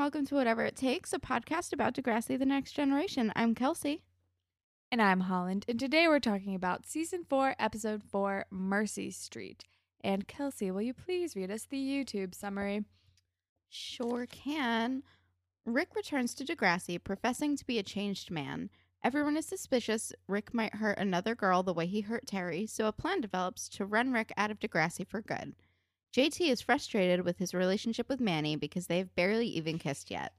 welcome to Whatever It Takes, a podcast about Degrassi The Next Generation. I'm Kelsey. And I'm Holland. And today we're talking about season four, episode four, Mercy Street. And Kelsey, will you please read us the YouTube summary? Sure can. Rick returns to Degrassi, professing to be a changed man. Everyone is suspicious Rick might hurt another girl the way he hurt Terri, so a plan develops to run Rick out of Degrassi for good. JT is frustrated with his relationship with Manny because they have barely even kissed yet.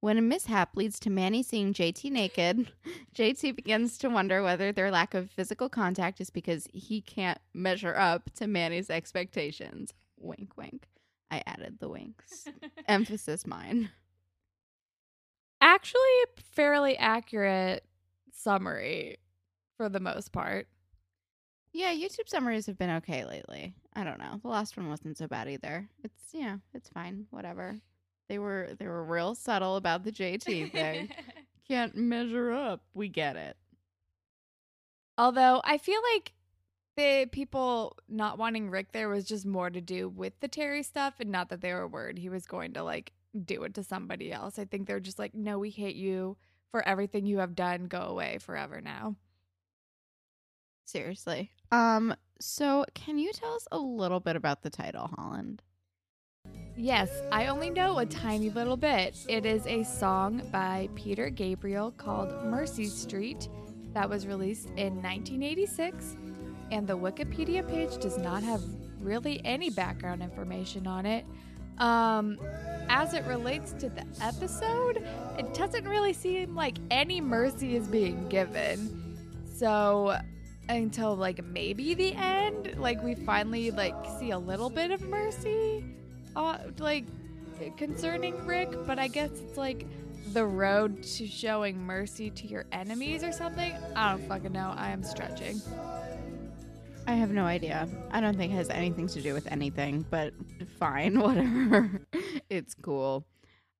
When a mishap leads to Manny seeing JT naked, JT begins to wonder whether their lack of physical contact is because he can't measure up to Manny's expectations. Wink, wink. I added the winks. Emphasis mine. Actually, fairly accurate summary for the most part. Yeah, YouTube summaries have been okay lately. I don't know. The last one wasn't so bad either. It's yeah, it's fine. Whatever. They were they were real subtle about the JT thing. Can't measure up. We get it. Although I feel like the people not wanting Rick there was just more to do with the Terri stuff and not that they were worried he was going to like do it to somebody else. I think they're just like, no, we hate you for everything you have done. Go away forever now. Seriously. Um, so can you tell us a little bit about the title, Holland? Yes, I only know a tiny little bit. It is a song by Peter Gabriel called Mercy Street that was released in 1986, and the Wikipedia page does not have really any background information on it. Um, as it relates to the episode, it doesn't really seem like any mercy is being given. So until like maybe the end like we finally like see a little bit of mercy uh like concerning rick but i guess it's like the road to showing mercy to your enemies or something i don't fucking know i am stretching I have no idea. I don't think it has anything to do with anything, but fine, whatever. it's cool.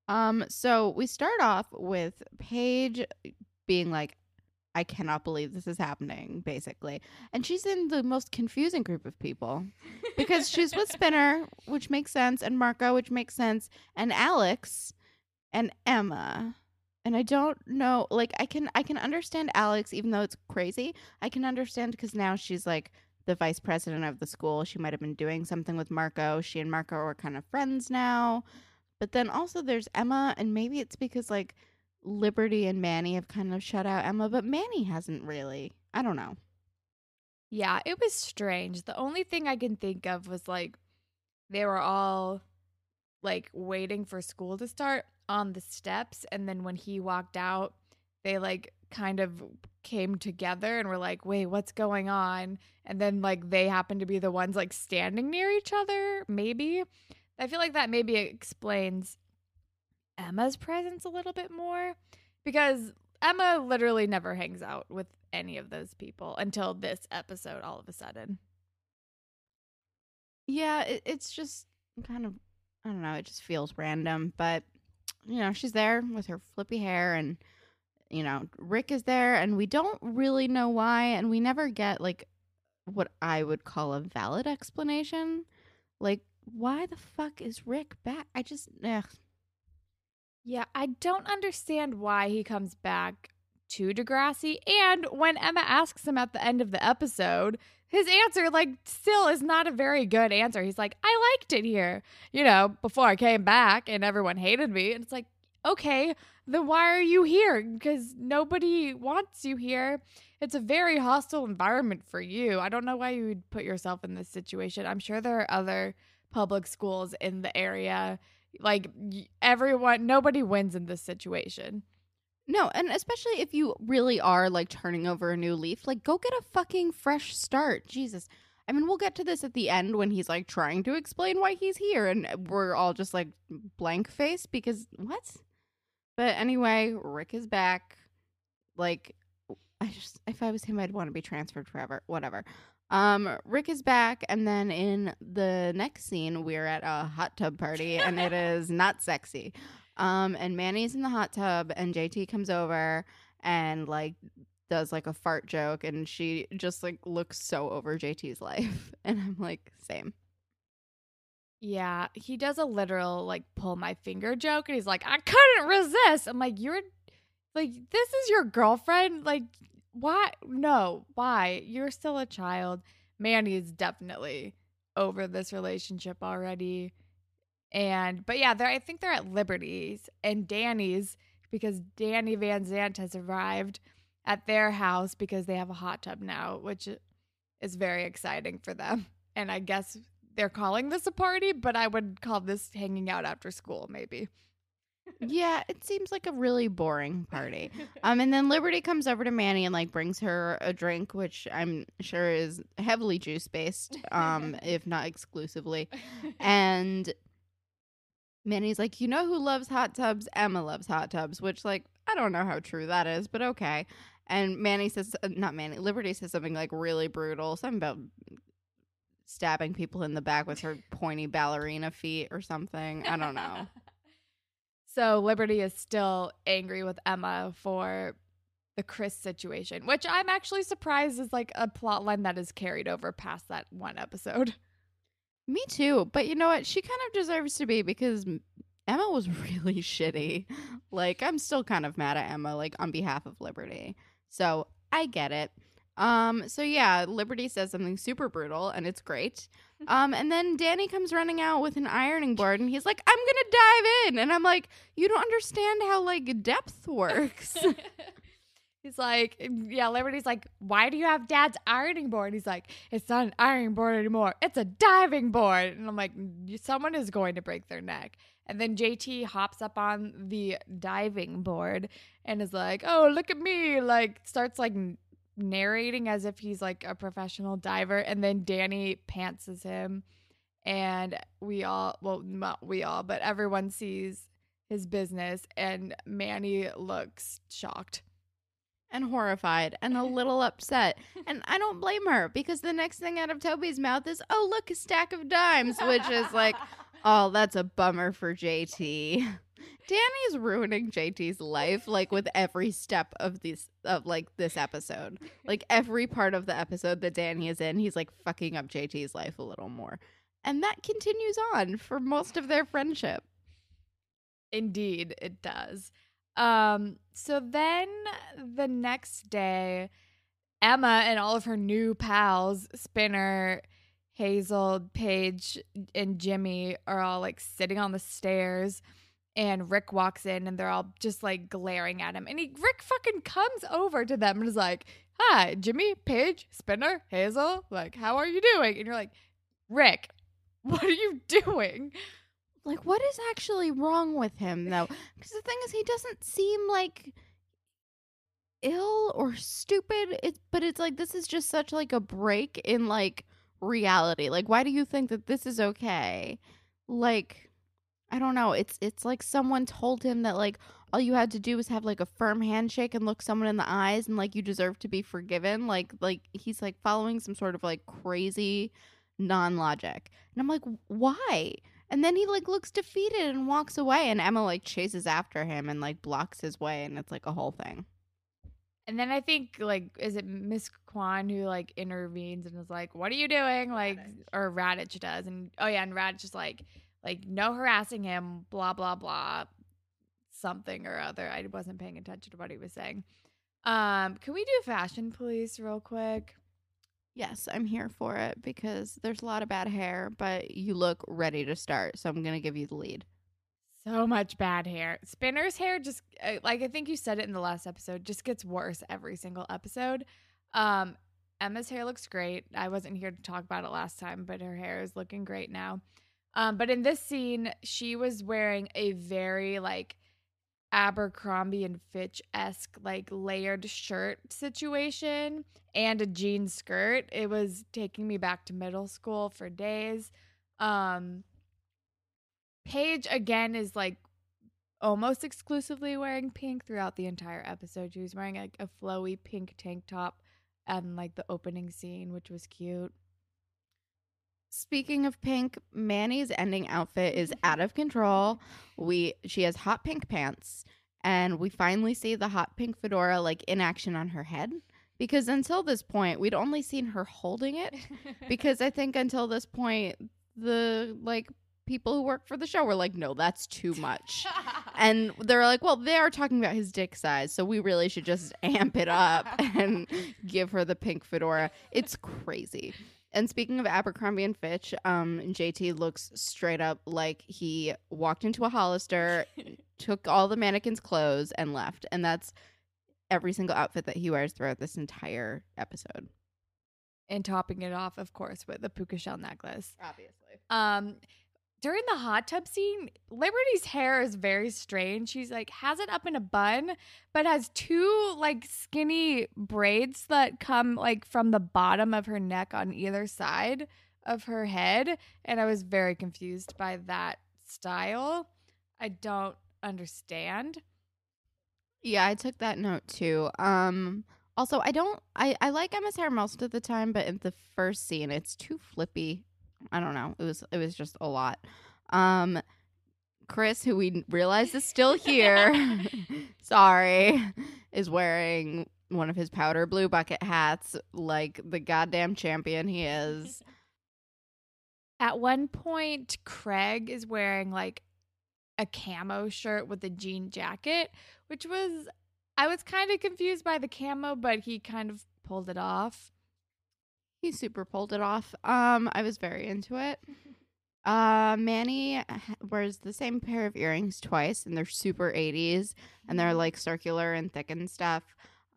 Um, so we start off with Paige being like, I cannot believe this is happening, basically. And she's in the most confusing group of people because she's with Spinner, which makes sense, and Marco, which makes sense, and Alex and Emma. And I don't know, like I can I can understand Alex even though it's crazy. I can understand because now she's like the vice president of the school. She might have been doing something with Marco. She and Marco are kind of friends now. But then also there's Emma, and maybe it's because like Liberty and Manny have kind of shut out Emma, but Manny hasn't really. I don't know. Yeah, it was strange. The only thing I can think of was like they were all like waiting for school to start on the steps and then when he walked out, they like kind of came together and were like, "Wait, what's going on?" And then like they happened to be the ones like standing near each other, maybe. I feel like that maybe explains Emma's presence a little bit more because Emma literally never hangs out with any of those people until this episode all of a sudden. Yeah, it, it's just kind of I don't know, it just feels random, but you know, she's there with her flippy hair and you know, Rick is there and we don't really know why and we never get like what I would call a valid explanation. Like why the fuck is Rick back? I just ugh. Yeah, I don't understand why he comes back to Degrassi. And when Emma asks him at the end of the episode, his answer, like, still is not a very good answer. He's like, I liked it here, you know, before I came back and everyone hated me. And it's like, okay, then why are you here? Because nobody wants you here. It's a very hostile environment for you. I don't know why you would put yourself in this situation. I'm sure there are other public schools in the area like everyone, nobody wins in this situation. No, and especially if you really are like turning over a new leaf, like go get a fucking fresh start. Jesus. I mean, we'll get to this at the end when he's like trying to explain why he's here, and we're all just like blank face because what? But anyway, Rick is back. Like, I just, if I was him, I'd want to be transferred forever. Whatever. Um, Rick is back, and then in the next scene, we're at a hot tub party, and it is not sexy. Um, and Manny's in the hot tub, and JT comes over and like does like a fart joke, and she just like looks so over JT's life, and I'm like, same. Yeah, he does a literal like pull my finger joke and he's like, I couldn't resist. I'm like, you're like, this is your girlfriend? Like, why? No, why? You're still a child. Manny is definitely over this relationship already. And, but yeah, they're, I think they're at Liberty's and Danny's because Danny Van Zandt has arrived at their house because they have a hot tub now, which is very exciting for them. And I guess they're calling this a party, but I would call this hanging out after school, maybe. Yeah, it seems like a really boring party. Um, and then Liberty comes over to Manny and like brings her a drink, which I'm sure is heavily juice based, um, if not exclusively. And Manny's like, you know who loves hot tubs? Emma loves hot tubs, which like I don't know how true that is, but okay. And Manny says, uh, not Manny, Liberty says something like really brutal, something about stabbing people in the back with her pointy ballerina feet or something. I don't know. So Liberty is still angry with Emma for the Chris situation, which I'm actually surprised is like a plot line that is carried over past that one episode. Me too. But you know what? She kind of deserves to be because Emma was really shitty. Like, I'm still kind of mad at Emma, like, on behalf of Liberty. So I get it. Um, so yeah, Liberty says something super brutal and it's great. Um, and then Danny comes running out with an ironing board and he's like, I'm gonna dive in. And I'm like, you don't understand how like depth works. he's like, yeah, Liberty's like, why do you have dad's ironing board? He's like, it's not an ironing board anymore. It's a diving board. And I'm like, someone is going to break their neck. And then JT hops up on the diving board and is like, "Oh, look at me!" Like starts like narrating as if he's like a professional diver, and then Danny pantses him, and we all, well, not we all, but everyone sees his business, and Manny looks shocked and horrified and a little upset. And I don't blame her because the next thing out of Toby's mouth is, "Oh, look, a stack of dimes," which is like, Oh, that's a bummer for JT. Danny's ruining JT's life like with every step of this of like this episode. Like every part of the episode that Danny is in, he's like fucking up JT's life a little more. And that continues on for most of their friendship. Indeed, it does. Um so then the next day Emma and all of her new pals, Spinner, Hazel, Paige, and Jimmy are all like sitting on the stairs. And Rick walks in and they're all just like glaring at him. And he Rick fucking comes over to them and is like, Hi, Jimmy, Paige, Spinner, Hazel, like, how are you doing? And you're like, Rick, what are you doing? Like, what is actually wrong with him though? Because the thing is, he doesn't seem like ill or stupid. It's but it's like this is just such like a break in like reality. Like why do you think that this is okay? Like I don't know. It's it's like someone told him that like all you had to do was have like a firm handshake and look someone in the eyes and like you deserve to be forgiven. Like like he's like following some sort of like crazy non-logic. And I'm like, "Why?" And then he like looks defeated and walks away and Emma like chases after him and like blocks his way and it's like a whole thing. And then I think like is it Miss Kwan who like intervenes and is like, "What are you doing?" Like Raditch. or Raditch does, and oh yeah, and Raditch is like, like no harassing him, blah blah blah, something or other. I wasn't paying attention to what he was saying. Um, can we do fashion police real quick? Yes, I'm here for it because there's a lot of bad hair, but you look ready to start, so I'm gonna give you the lead so much bad hair. Spinner's hair just uh, like I think you said it in the last episode, just gets worse every single episode. Um Emma's hair looks great. I wasn't here to talk about it last time, but her hair is looking great now. Um but in this scene, she was wearing a very like Abercrombie and Fitch esque like layered shirt situation and a jean skirt. It was taking me back to middle school for days. Um Paige again is like almost exclusively wearing pink throughout the entire episode. She was wearing like a flowy pink tank top and like the opening scene, which was cute. Speaking of pink, Manny's ending outfit is mm-hmm. out of control. We she has hot pink pants and we finally see the hot pink fedora like in action on her head because until this point we'd only seen her holding it because I think until this point the like people who work for the show were like, no, that's too much. and they're like, well, they are talking about his dick size, so we really should just amp it up and give her the pink fedora. It's crazy. And speaking of Abercrombie and Fitch, um, JT looks straight up like he walked into a Hollister, took all the mannequin's clothes, and left. And that's every single outfit that he wears throughout this entire episode. and topping it off, of course, with a puka shell necklace. Obviously. Um, during the hot tub scene, Liberty's hair is very strange. She's like has it up in a bun, but has two like skinny braids that come like from the bottom of her neck on either side of her head, and I was very confused by that style. I don't understand. Yeah, I took that note too. Um also I don't I, I like Emma's hair most of the time, but in the first scene it's too flippy. I don't know. It was it was just a lot. Um Chris, who we realize is still here, sorry, is wearing one of his powder blue bucket hats like the goddamn champion he is. At one point, Craig is wearing like a camo shirt with a jean jacket, which was, I was kind of confused by the camo, but he kind of pulled it off. He super pulled it off. Um, I was very into it. Uh, Manny wears the same pair of earrings twice, and they're super 80s, and they're like circular and thick and stuff.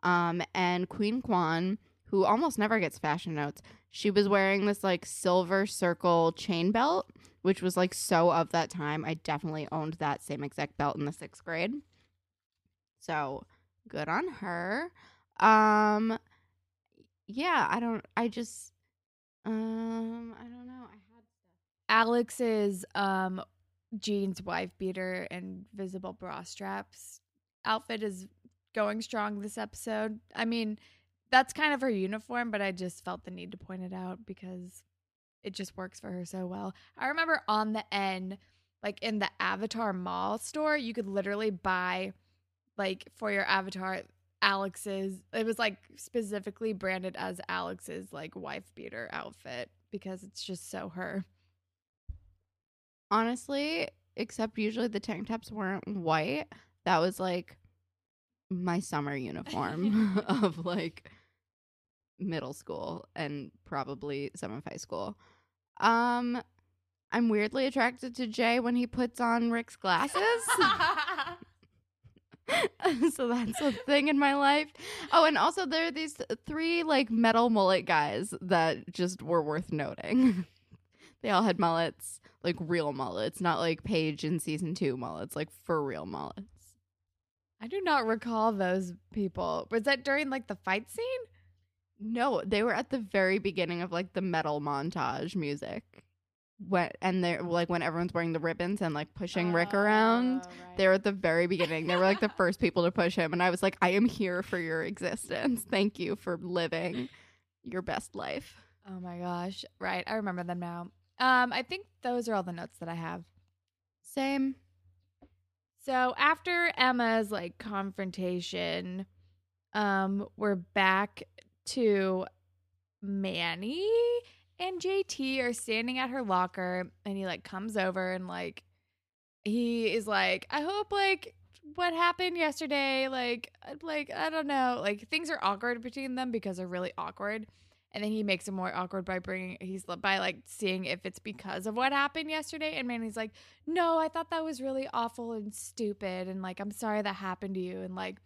Um, and Queen Kwan, who almost never gets fashion notes, she was wearing this like silver circle chain belt, which was like so of that time. I definitely owned that same exact belt in the sixth grade. So good on her. Um, yeah, I don't, I just, um, I don't know. I had Alex's um, jeans wife beater and visible bra straps outfit is going strong this episode. I mean, that's kind of her uniform, but I just felt the need to point it out because it just works for her so well. I remember on the N, like in the Avatar Mall store, you could literally buy, like, for your avatar, Alex's. It was like specifically branded as Alex's like wife beater outfit because it's just so her. honestly, except usually the tank tops weren't white. That was like my summer uniform of like middle school and probably some of high school. Um I'm weirdly attracted to Jay when he puts on Rick's glasses. so that's a thing in my life. Oh, and also there are these three like metal mullet guys that just were worth noting. they all had mullets, like real mullets, not like Paige in season two mullets, like for real mullets. I do not recall those people. Was that during like the fight scene? No, they were at the very beginning of like the metal montage music. When and they're like when everyone's wearing the ribbons and like pushing Rick around. They were at the very beginning. They were like the first people to push him. And I was like, I am here for your existence. Thank you for living your best life. Oh my gosh. Right. I remember them now. Um, I think those are all the notes that I have. Same. So after Emma's like confrontation, um, we're back to Manny and JT are standing at her locker and he like comes over and like he is like, I hope like what happened yesterday, like uh, like I don't know, like things are awkward between them because they're really awkward. And then he makes it more awkward by bringing he's by like seeing if it's because of what happened yesterday. And Manny's like, no, I thought that was really awful and stupid. And like, I'm sorry that happened to you. And like,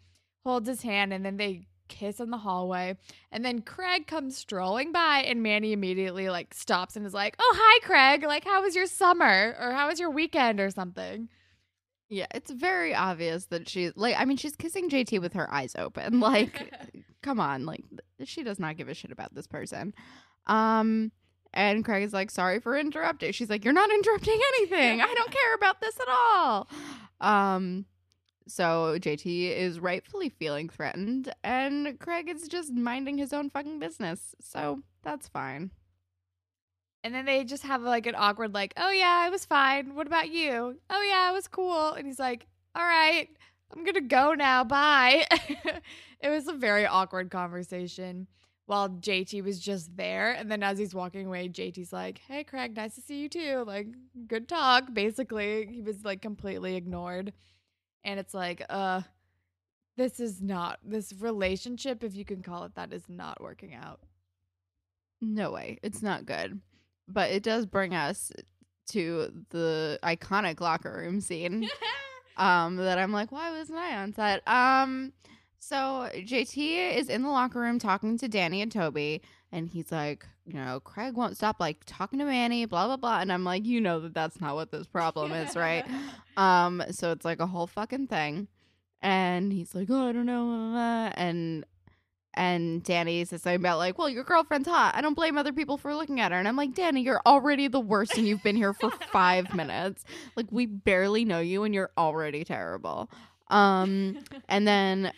holds his hand. And then they kiss in the hallway. And then Craig comes strolling by. And Manny immediately like stops and is like, oh, hi, Craig. Like, how was your summer? Or how was your weekend or something? Yeah, it's very obvious that she's like, I mean, she's kissing JT with her eyes open. Like, come on. Like, she does not give a shit about this person. Um, and Craig is like, sorry for interrupting. She's like, you're not interrupting anything. I don't care about this at all. Um, so JT is rightfully feeling threatened, and Craig is just minding his own fucking business. So that's fine. And then they just have like an awkward, like, oh yeah, I was fine. What about you? Oh yeah, it was cool. And he's like, all right, I'm gonna go now. Bye. it was a very awkward conversation. while JT was just there. And then as he's walking away, JT's like, Hey, Craig, nice to see you too. Like, good talk. Basically, he was like completely ignored. And it's like, uh, this is not, this relationship, if you can call it that, is not working out. No way. It's not good. But it does bring us to the iconic locker room scene. um, that I'm like, why wasn't I on set? Um, so JT is in the locker room talking to Danny and Toby, and he's like, you know, Craig won't stop like talking to Manny, blah blah blah, and I'm like, you know that that's not what this problem is, right? um, so it's like a whole fucking thing, and he's like, oh, I don't know, blah, blah, blah. and and Danny says something about like, well, your girlfriend's hot. I don't blame other people for looking at her. And I'm like, Danny, you're already the worst, and you've been here for five minutes. Like we barely know you, and you're already terrible. Um, and then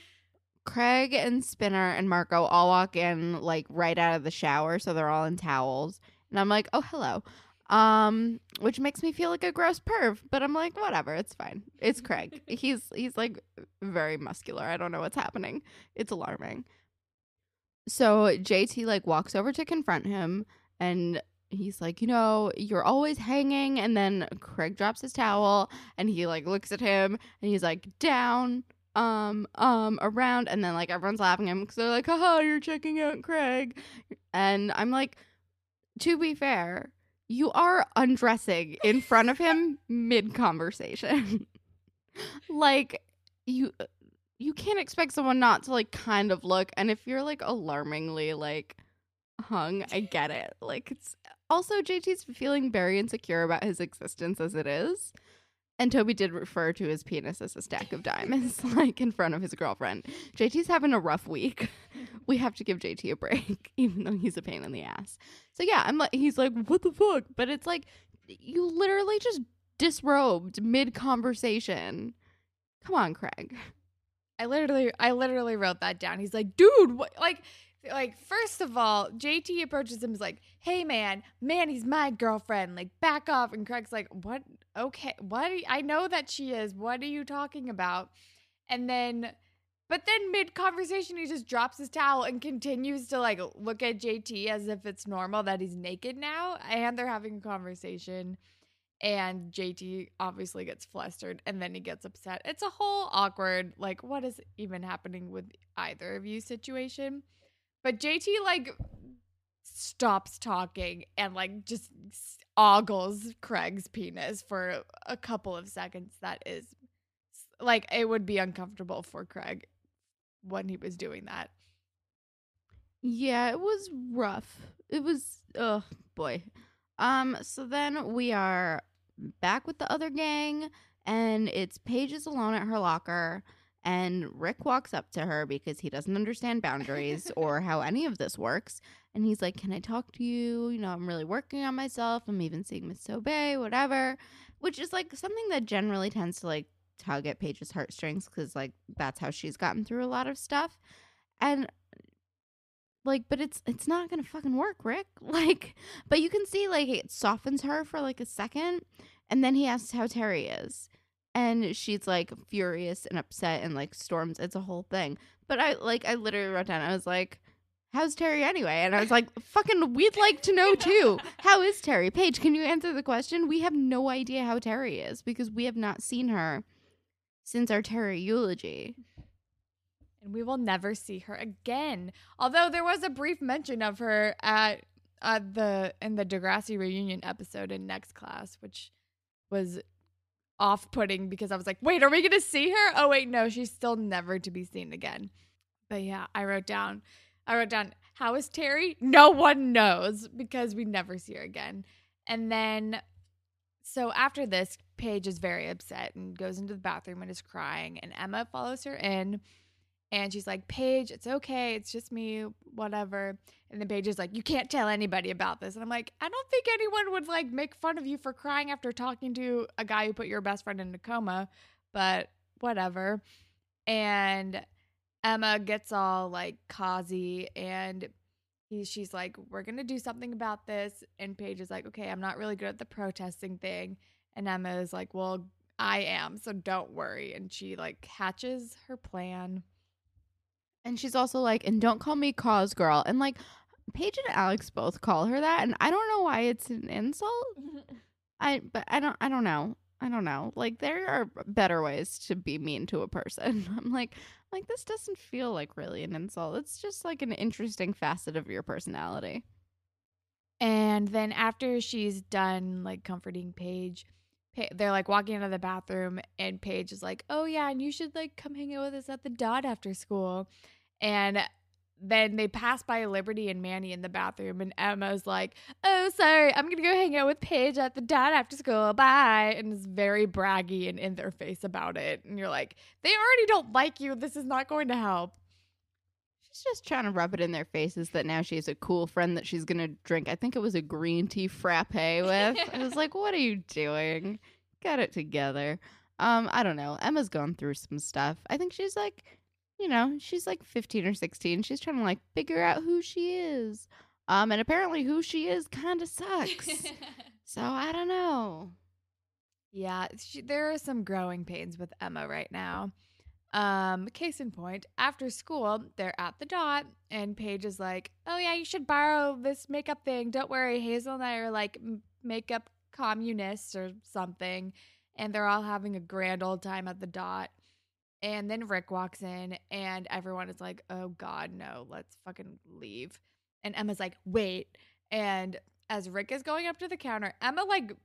Craig and Spinner and Marco all walk in like right out of the shower, so they're all in towels. And I'm like, oh hello. Um, which makes me feel like a gross perv, but I'm like, whatever, it's fine. It's Craig. he's he's like very muscular. I don't know what's happening. It's alarming. So JT like walks over to confront him and he's like, you know, you're always hanging. And then Craig drops his towel and he like looks at him and he's like, down, um, um, around. And then like everyone's laughing at him because they're like, haha, you're checking out Craig. And I'm like, to be fair, you are undressing in front of him mid conversation. like, you you can't expect someone not to like kind of look and if you're like alarmingly like hung i get it like it's also jt's feeling very insecure about his existence as it is and toby did refer to his penis as a stack of diamonds like in front of his girlfriend. Jt's having a rough week. We have to give jt a break even though he's a pain in the ass. So yeah i'm like he's like what the fuck? But it's like you literally just disrobed mid conversation come on craig. I literally, I literally wrote that down. He's like, dude, what? Like, like first of all, JT approaches him is like, "Hey, man, man, he's my girlfriend. Like, back off." And Craig's like, "What? Okay, what? You, I know that she is. What are you talking about?" And then, but then mid conversation, he just drops his towel and continues to like look at JT as if it's normal that he's naked now, and they're having a conversation and JT obviously gets flustered and then he gets upset. It's a whole awkward, like, what is even happening with either of you situation. But JT, like, stops talking and, like, just ogles Craig's penis for a couple of seconds. That is, like, it would be uncomfortable for Craig when he was doing that. Yeah, it was rough. It was, oh boy. Um, so then we are back with the other gang, and it's Paige is alone at her locker. And Rick walks up to her because he doesn't understand boundaries or how any of this works. And he's like, Can I talk to you? You know, I'm really working on myself. I'm even seeing Miss Sauvé, whatever. Which is like something that generally tends to like tug at Paige's heartstrings because like that's how she's gotten through a lot of stuff. And like but it's it's not gonna fucking work rick like but you can see like it softens her for like a second and then he asks how terri is and she's like furious and upset and like storms. It's a whole thing. But i like i literally wrote down i was like how's terri anyway? And i was like fucking we'd like to know too. How is terri? Paige can you answer the question? We have no idea how terri is because we have not seen her since our terri eulogy. And we will never see her again. Although there was a brief mention of her at at the in the Degrassi reunion episode in next class, which was off-putting because I was like, "Wait, are we going to see her?" Oh wait, no, she's still never to be seen again. But yeah, I wrote down I wrote down how is Terri? No one knows because we never see her again. And then so after this, Paige is very upset and goes into the bathroom and is crying and Emma follows her in and she's like, Paige, it's okay. It's just me, whatever. And then Paige is like, You can't tell anybody about this. And I'm like, I don't think anyone would like make fun of you for crying after talking to a guy who put your best friend in a coma, but whatever. And Emma gets all like cozy and he, she's like, We're going to do something about this. And Paige is like, Okay, I'm not really good at the protesting thing. And Emma is like, Well, I am, so don't worry. And she like hatches her plan And she's also like, and don't call me cause girl. And like, Paige and Alex both call her that, and I don't know why it's an insult. I but I don't I don't know. I don't know. Like there are better ways to be mean to a person. I'm like like this doesn't feel like really an insult. It's just like an interesting facet of your personality. And then after she's done like comforting Paige, Pa- they're like walking out of the bathroom, and Paige is like, "Oh yeah, and you should like come hang out with us at the Dot after school." And then they pass by Liberty and Manny in the bathroom, and Emma's like, "Oh, sorry, I'm gonna go hang out with Paige at the Dot after school. Bye." And is very braggy and in their face about it. And you're like, "They already don't like you. This is not going to help." She's just trying to rub it in their faces that now she has a cool friend that she's gonna drink. I think it was a green tea frappe with. I was like, "What are you doing? Get it together." Um, I don't know. Emma's gone through some stuff. I think she's like, you know, she's like 15 or 16. She's trying to like figure out who she is. Um, and apparently who she is kind of sucks. so I don't know. Yeah, she, there are some growing pains with Emma right now. Um, case in point, after school, they're at the dot, and Paige is like, "Oh yeah, you should borrow this makeup thing. Don't worry, Hazel and I are like makeup communists or something." And they're all having a grand old time at the dot. And then Rick walks in, and everyone is like, "Oh God, no! Let's fucking leave." And Emma's like, "Wait!" And as Rick is going up to the counter, Emma like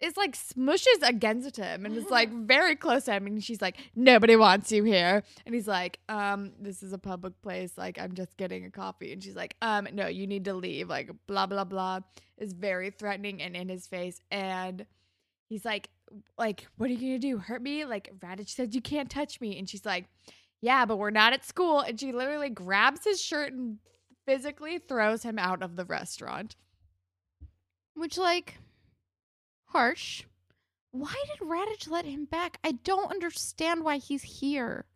is like smushes against him and is like very close to him and she's like nobody wants you here and he's like um this is a public place like i'm just getting a coffee and she's like um no you need to leave like blah blah blah is very threatening and in his face and he's like like what are you gonna do hurt me like Raditch said you can't touch me and she's like yeah but we're not at school and she literally grabs his shirt and physically throws him out of the restaurant Which like harsh. Why did Raditch let him back? I don't understand why he's here.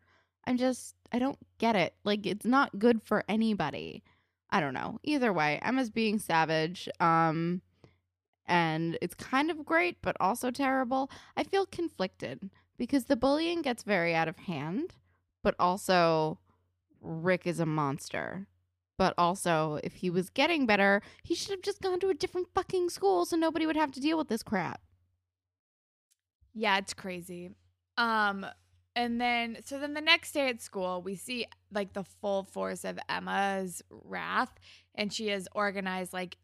I'm just I don't get it. Like it's not good for anybody. I don't know. Either way, Emma's being savage. Um and it's kind of great but also terrible. I feel conflicted because the bullying gets very out of hand, but also Rick is a monster. But also, if he was getting better, he should have just gone to a different fucking school so nobody would have to deal with this crap. Yeah, it's crazy. Um and then so then the next day at school, we see like the full force of Emma's wrath and she has organized like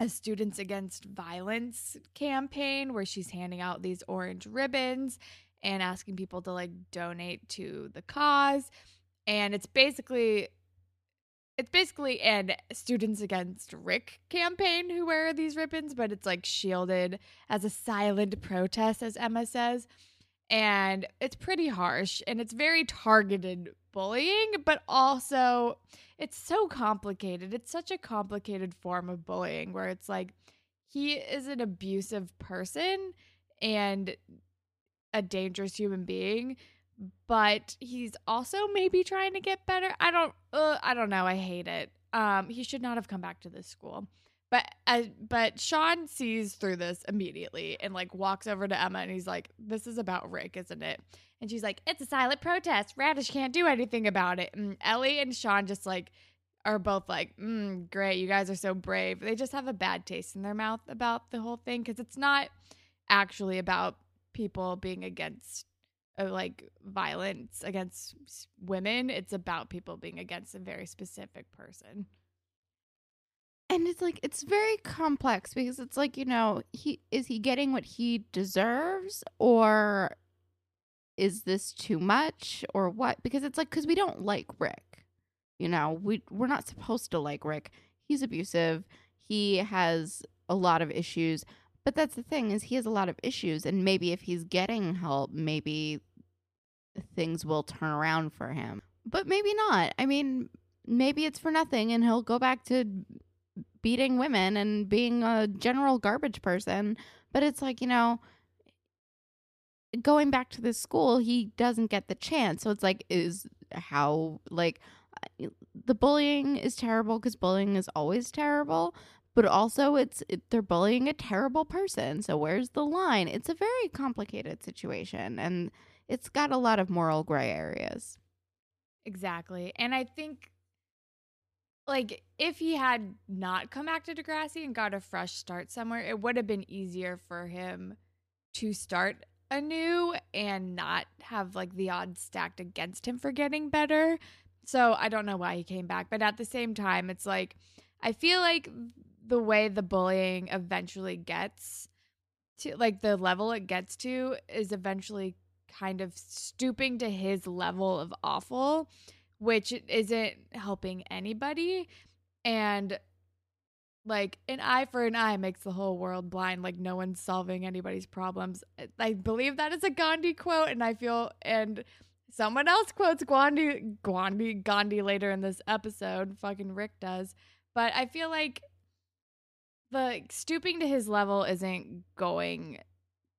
a students against violence campaign where she's handing out these orange ribbons and asking people to like donate to the cause. And it's basically it's basically an students against rick campaign who wear these ribbons but it's like shielded as a silent protest as emma says. And it's pretty harsh and it's very targeted bullying but also it's so complicated. It's such a complicated form of bullying where it's like he is an abusive person and a dangerous human being but he's also maybe trying to get better. I don't uh, i don't know. I hate it. Um he should not have come back to this school but uh, but Sean sees through this immediately and like walks over to Emma and he's like, "This is about Rick, isn't it?" And she's like, "It's a silent protest. Raditch can't do anything about it." And Ellie and Sean just like are both like, mm, "Great, you guys are so brave." They just have a bad taste in their mouth about the whole thing because it's not actually about people being against uh, like violence against women. It's about people being against a very specific person. And it's like it's very complex because it's like, you know, he is he getting what he deserves or is this too much or what? Because it's like cuz we don't like Rick. You know, we we're not supposed to like Rick. He's abusive. He has a lot of issues. But that's the thing is he has a lot of issues and maybe if he's getting help, maybe things will turn around for him. But maybe not. I mean, maybe it's for nothing and he'll go back to beating women and being a general garbage person. But it's like, you know, going back to this school, he doesn't get the chance. So it's like, is how, like, uh, the bullying is terrible because bullying is always terrible. But also, it's it, they're bullying a terrible person. So where's the line? It's a very complicated situation, and it's got a lot of moral gray areas. Exactly. And I think like if he had not come back to Degrassi and got a fresh start somewhere, it would have been easier for him to start anew and not have like the odds stacked against him for getting better. So I don't know why he came back, but at the same time it's like I feel like the way the bullying eventually gets to like the level it gets to is eventually kind of stooping to his level of awful which isn't helping anybody. And like an eye for an eye makes the whole world blind. Like no one's solving anybody's problems. I believe that is a Gandhi quote, and I feel and someone else quotes Gandhi Gandhi Gandhi later in this episode. Fucking Rick does, but I feel like the stooping to his level isn't going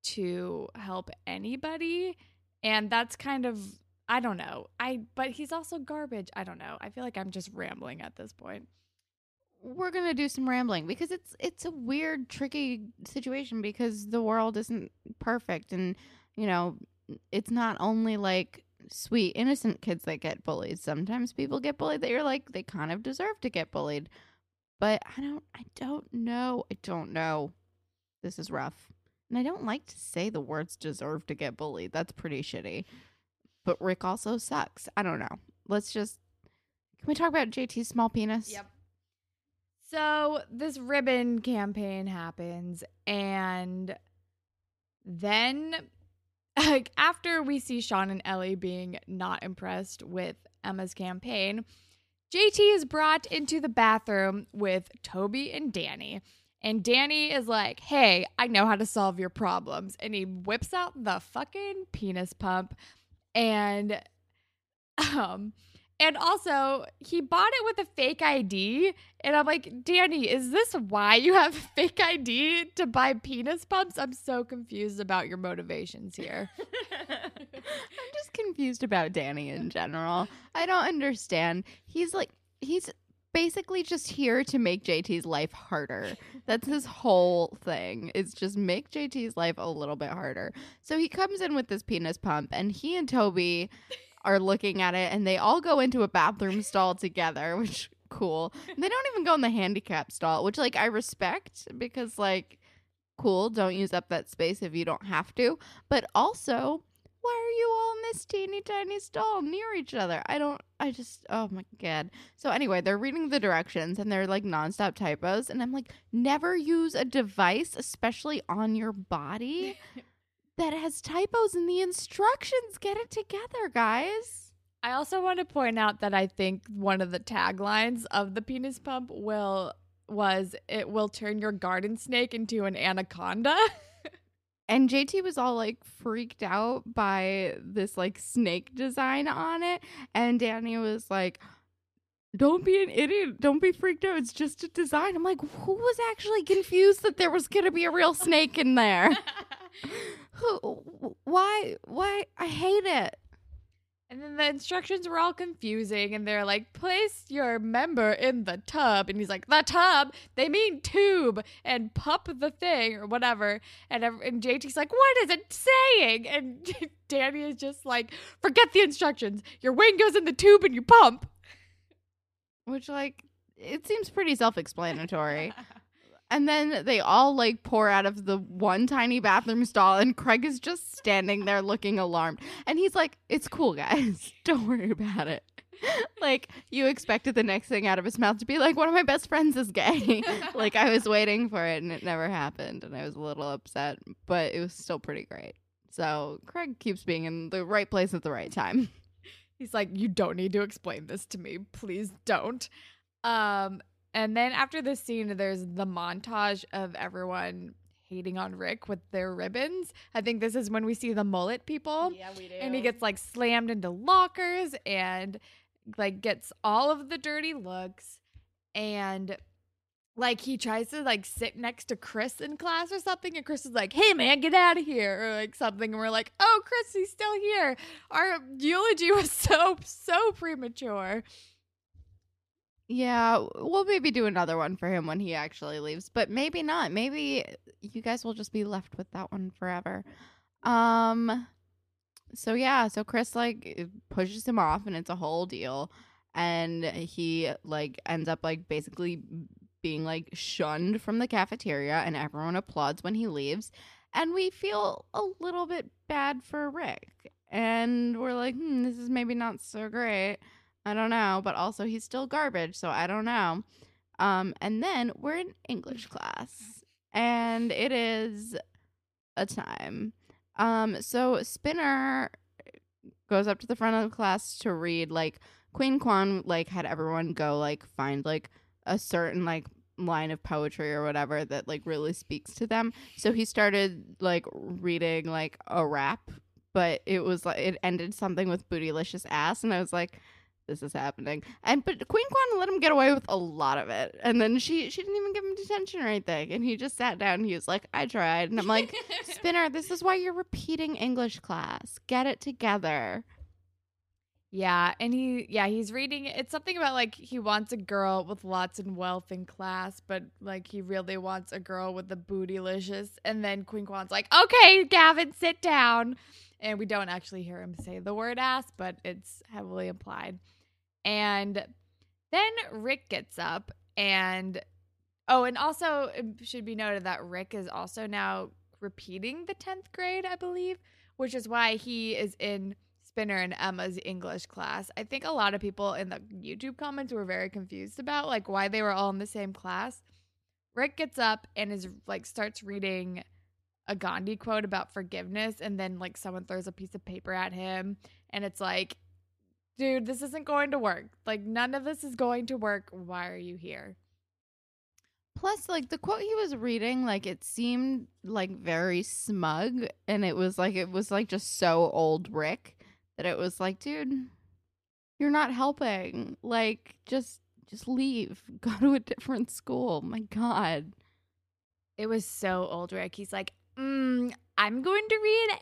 to help anybody, and that's kind of I don't know. I but he's also garbage. I don't know. I feel like I'm just rambling at this point. We're going to do some rambling because it's it's a weird tricky situation because the world isn't perfect and you know, it's not only like sweet innocent kids that get bullied. Sometimes people get bullied that you're like they kind of deserve to get bullied. But I don't I don't know. I don't know. This is rough. And I don't like to say the words deserve to get bullied. That's pretty shitty but Rick also sucks. I don't know. Let's just can we talk about JT's small penis? Yep. So this ribbon campaign happens, and then like after we see Sean and Ellie being not impressed with Emma's campaign, JT is brought into the bathroom with Toby and Danny. And Danny is like, hey, I know how to solve your problems. And he whips out the fucking penis pump and um and also he bought it with a fake ID and I'm like, "Danny, is this why you have fake ID to buy penis pumps?" I'm so confused about your motivations here. I'm just confused about Danny in general. I don't understand. He's like he's basically just here to make JT's life harder. That's his whole thing. Is just make JT's life a little bit harder. So he comes in with this penis pump and he and Toby are looking at it and they all go into a bathroom stall together, which cool. And they don't even go in the handicap stall, which like I respect because like cool, don't use up that space if you don't have to. But also why are you all in this teeny tiny stall near each other? I don't, I just, oh my God. So, anyway, they're reading the directions and they're like nonstop typos. And I'm like, never use a device, especially on your body, that has typos in the instructions. Get it together, guys. I also want to point out that I think one of the taglines of the penis pump will was it will turn your garden snake into an anaconda. And JT was all like freaked out by this like snake design on it. And Danny was like, don't be an idiot. Don't be freaked out. It's just a design. I'm like, who was actually confused that there was going to be a real snake in there? who, why? Why? I hate it. And then the instructions were all confusing, and they're like, place your member in the tub. And he's like, the tub? They mean tube, and pump the thing, or whatever. And, and JT's like, what is it saying? And Danny is just like, forget the instructions. Your wing goes in the tube and you pump. Which, like, it seems pretty self explanatory. And then they all like pour out of the one tiny bathroom stall, and Craig is just standing there looking alarmed. And he's like, It's cool, guys. Don't worry about it. like, you expected the next thing out of his mouth to be like, One of my best friends is gay. like, I was waiting for it, and it never happened. And I was a little upset, but it was still pretty great. So, Craig keeps being in the right place at the right time. He's like, You don't need to explain this to me. Please don't. Um, and then after this scene, there's the montage of everyone hating on Rick with their ribbons. I think this is when we see the mullet people. Yeah, we do. And he gets like slammed into lockers and like gets all of the dirty looks. And like he tries to like sit next to Chris in class or something, and Chris is like, "Hey man, get out of here," or like something. And we're like, "Oh, Chris, he's still here." Our eulogy was so so premature. Yeah, we'll maybe do another one for him when he actually leaves, but maybe not. Maybe you guys will just be left with that one forever. Um so yeah, so Chris like pushes him off and it's a whole deal. And he like ends up like basically being like shunned from the cafeteria and everyone applauds when he leaves. And we feel a little bit bad for Rick. And we're like, hmm, this is maybe not so great. I don't know. But also he's still garbage, so I don't know. Um, and then we're in English class. And it is a time. Um, so Spinner goes up to the front of the class to read like Queen Kwan like had everyone go like find like a certain like line of poetry or whatever that like really speaks to them. So he started like reading like a rap, but it was like it ended something with bootylicious ass and I was like this is happening. And but Queen Kwan let him get away with a lot of it. And then she she didn't even give him detention or anything. And he just sat down and he was like, I tried. And I'm like, Spinner, this is why you're repeating English class. Get it together. Yeah, and he yeah, he's reading it's something about like he wants a girl with lots and wealth and class, but like he really wants a girl with the bootylicious. And then Queen Kwan's like, "Okay, Gavin, sit down." And we don't actually hear him say the word ass, but it's heavily implied. And then Rick gets up and oh, and also it should be noted that Rick is also now repeating the 10th grade, I believe, which is why he is in Spinner and Emma's English class. I think a lot of people in the YouTube comments were very confused about like why they were all in the same class. Rick gets up and is like starts reading a Gandhi quote about forgiveness and then like someone throws a piece of paper at him and it's like dude, this isn't going to work. Like none of this is going to work. Why are you here? Plus, like the quote he was reading, like it seemed like very smug, and it was like it was like just so old Rick that it was like, dude, you're not helping. Like, just just leave. Go to a different school. My God. It was so old Rick. He's like, mm, I'm going to read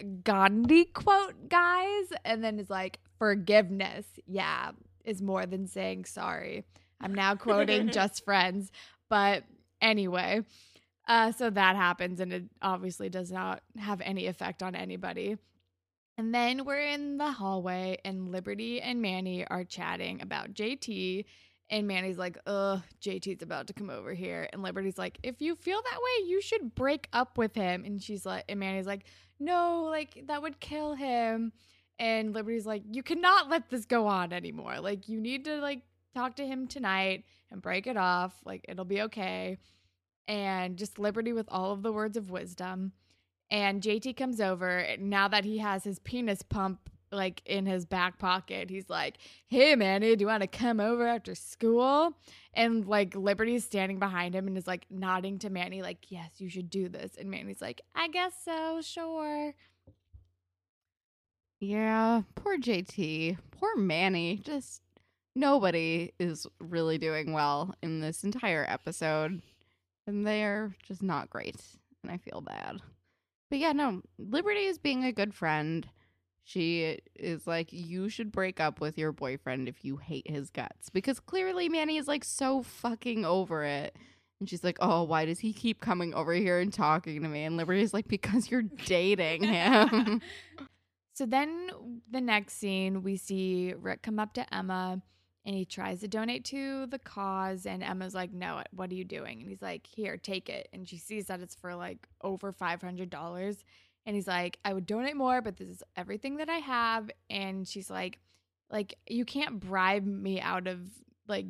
a Gandhi quote, guys. And then is like, forgiveness, yeah, is more than saying sorry. I'm now quoting Just Friends. But anyway, uh, so that happens, and it obviously does not have any effect on anybody. And then we're in the hallway, and Liberty and Manny are chatting about JT. And Manny's like, ugh, JT's about to come over here. And Liberty's like, if you feel that way, you should break up with him. And she's like, and Manny's like, no, like that would kill him. And Liberty's like, you cannot let this go on anymore. Like, you need to like talk to him tonight and break it off. Like, it'll be okay. And just Liberty with all of the words of wisdom. And JT comes over now that he has his penis pump like in his back pocket. He's like, "Hey, Manny, do you want to come over after school?" And like Liberty's standing behind him and is like nodding to Manny, like, "Yes, you should do this." And Manny's like, "I guess so, sure." Yeah, poor JT. Poor Manny. Just nobody is really doing well in this entire episode. And they're just not great. And I feel bad. But yeah, no, Liberty is being a good friend. She is like, you should break up with your boyfriend if you hate his guts. Because clearly Manny is like so fucking over it. And she's like, oh, why does he keep coming over here and talking to me? And Liberty's like, because you're dating him. So then the next scene, we see Rick come up to Emma and he tries to donate to the cause. And Emma's like, No, what are you doing? And he's like, Here, take it. And she sees that it's for like over $500. And he's like, I would donate more, but this is everything that I have. And she's like, like you can't bribe me out of like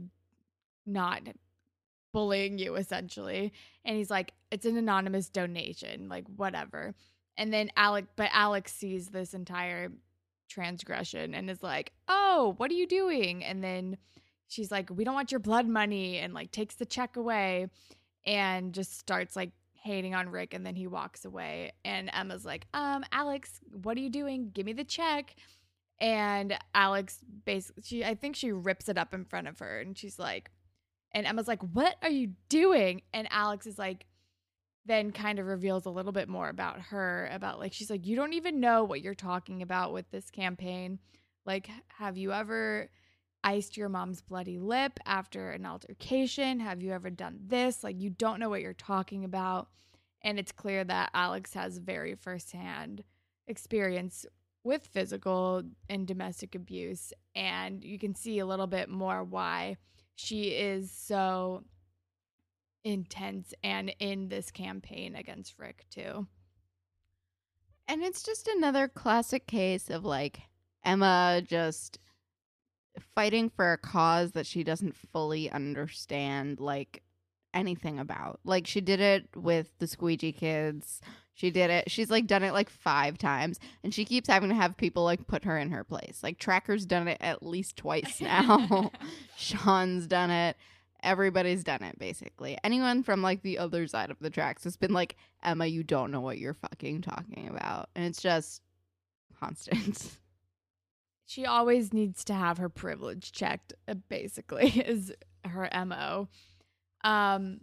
not bullying you essentially and he's like it's an anonymous donation like whatever and then Alec, but Alex sees this entire transgression and is like, "Oh, what are you doing?" And then she's like, "We don't want your blood money," and like takes the check away, and just starts like hating on Rick. And then he walks away, and Emma's like, "Um, Alex, what are you doing? Give me the check." And Alex basically, she I think she rips it up in front of her, and she's like, and Emma's like, "What are you doing?" And Alex is like then kind of reveals a little bit more about her about like she's like you don't even know what you're talking about with this campaign. Like have you ever iced your mom's bloody lip after an altercation? Have you ever done this? Like you don't know what you're talking about. And it's clear that alex has very firsthand experience with physical and domestic abuse. And you can see a little bit more why she is so intense and in this campaign against Rick, too. And it's just another classic case of like Emma just fighting for a cause that she doesn't fully understand like anything about. Like she did it with the squeegee kids. She did it. She's like done it like 5 times and she keeps having to have people like put her in her place. Like Tracker's done it at least twice now. Sean's done it. Everybody's done it basically. Anyone from like the other side of the tracks has been like, Emma, you don't know what you're fucking talking about. And it's just constant. She always needs to have her privilege checked, uh, basically, is her MO. Um,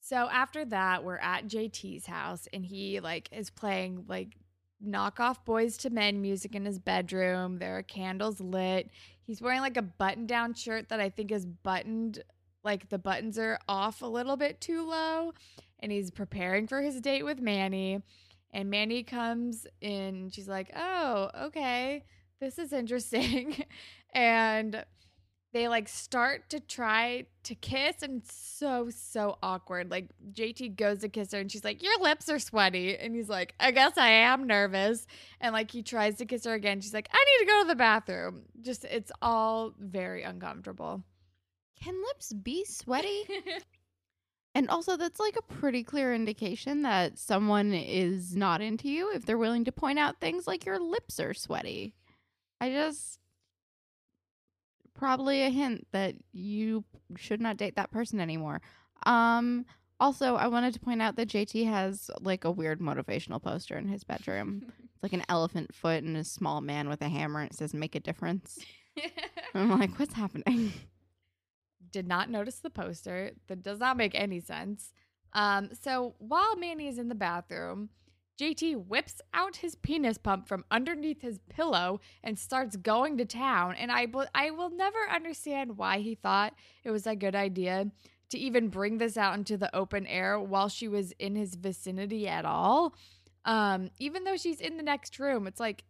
so after that, we're at JT's house and he like is playing like knockoff boys to men music in his bedroom. There are candles lit. He's wearing like a button down shirt that I think is buttoned like the buttons are off a little bit too low and he's preparing for his date with Manny. And Manny comes in, she's like, "Oh, okay. This is interesting." and they like start to try to kiss and so so awkward like jt goes to kiss her and she's like your lips are sweaty and he's like i guess i am nervous and like he tries to kiss her again she's like i need to go to the bathroom just it's all very uncomfortable Can lips be sweaty? and also, that's like a pretty clear indication that someone is not into you if they're willing to point out things like your lips are sweaty. I just. Probably a hint that you should not date that person anymore. Um. Also, I wanted to point out that JT has like a weird motivational poster in his bedroom. It's like an elephant foot and a small man with a hammer, and it says "Make a difference." I'm like, what's happening? Did not notice the poster. That does not make any sense. Um, so while Manny is in the bathroom, JT whips out his penis pump from underneath his pillow and starts going to town. And I I will never understand why he thought it was a good idea to even bring this out into the open air while she was in his vicinity at all. Um, even though she's in the next room, it's like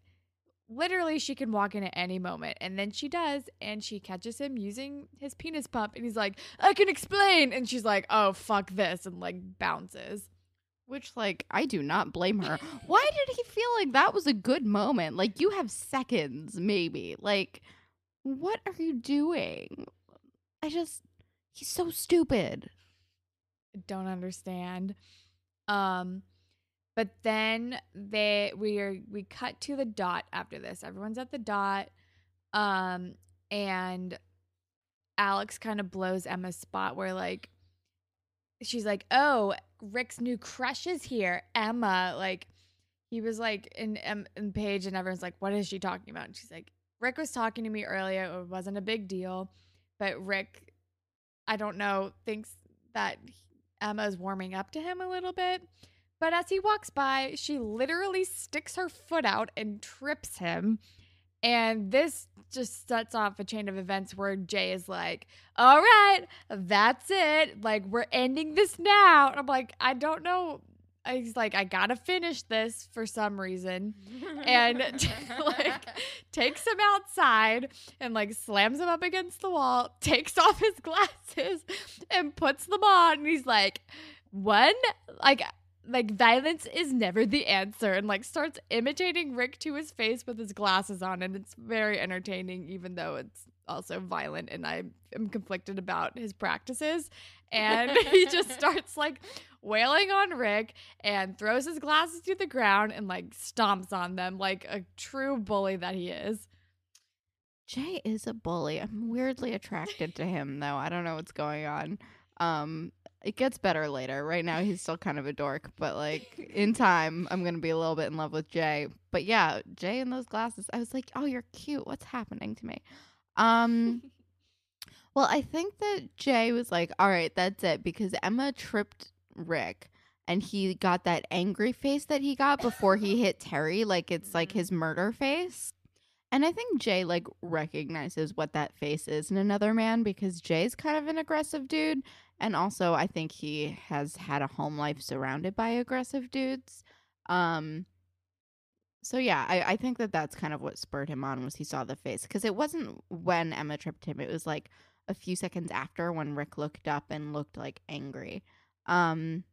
literally she can walk in at any moment and then she does and she catches him using his penis pump and he's like i can explain and she's like oh fuck this and like bounces Which, like, I do not blame her. Why did he feel like that was a good moment? Like, you have seconds, maybe. Like, what are you doing? I just, he's so stupid. don't understand um but then they we are we cut to the dot after this. Everyone's at the dot um and alex kind of blows emma's spot where like she's like oh rick's new crush is here emma. Like he was like in in, in page and everyone's like what is she talking about? And she's like rick was talking to me earlier. It wasn't a big deal but rick i don't know thinks that emma's warming up to him a little bit but as he walks by, she literally sticks her foot out and trips him. And this just sets off a chain of events where Jay is like, All right, that's it. Like, we're ending this now. And I'm like, I don't know. He's like, I gotta finish this for some reason. And like takes him outside and like slams him up against the wall, takes off his glasses and puts them on. And he's like, One, like, like violence is never the answer and like starts imitating Rick to his face with his glasses on and it's very entertaining even though it's also violent and I am conflicted about his practices and he just starts like wailing on Rick and throws his glasses to the ground and like stomps on them like a true bully that he is. Jay is a bully. I'm weirdly attracted to him, though. I don't know what's going on. Um, it gets better later. Right now, he's still kind of a dork, but like in time, I'm gonna be a little bit in love with Jay. But yeah, Jay in those glasses, I was like, oh, you're cute. What's happening to me? Um, well, I think that Jay was like, all right, that's it, because Emma tripped Rick. And he got that angry face that he got before he hit Terri, like it's like his murder face. And I think Jay like recognizes what that face is in another man because Jay's kind of an aggressive dude. And also I think he has had a home life surrounded by aggressive dudes. Um So yeah, I, I think that that's kind of what spurred him on was he saw the face because it wasn't when Emma tripped him; it was like a few seconds after when Rick looked up and looked like angry. Um,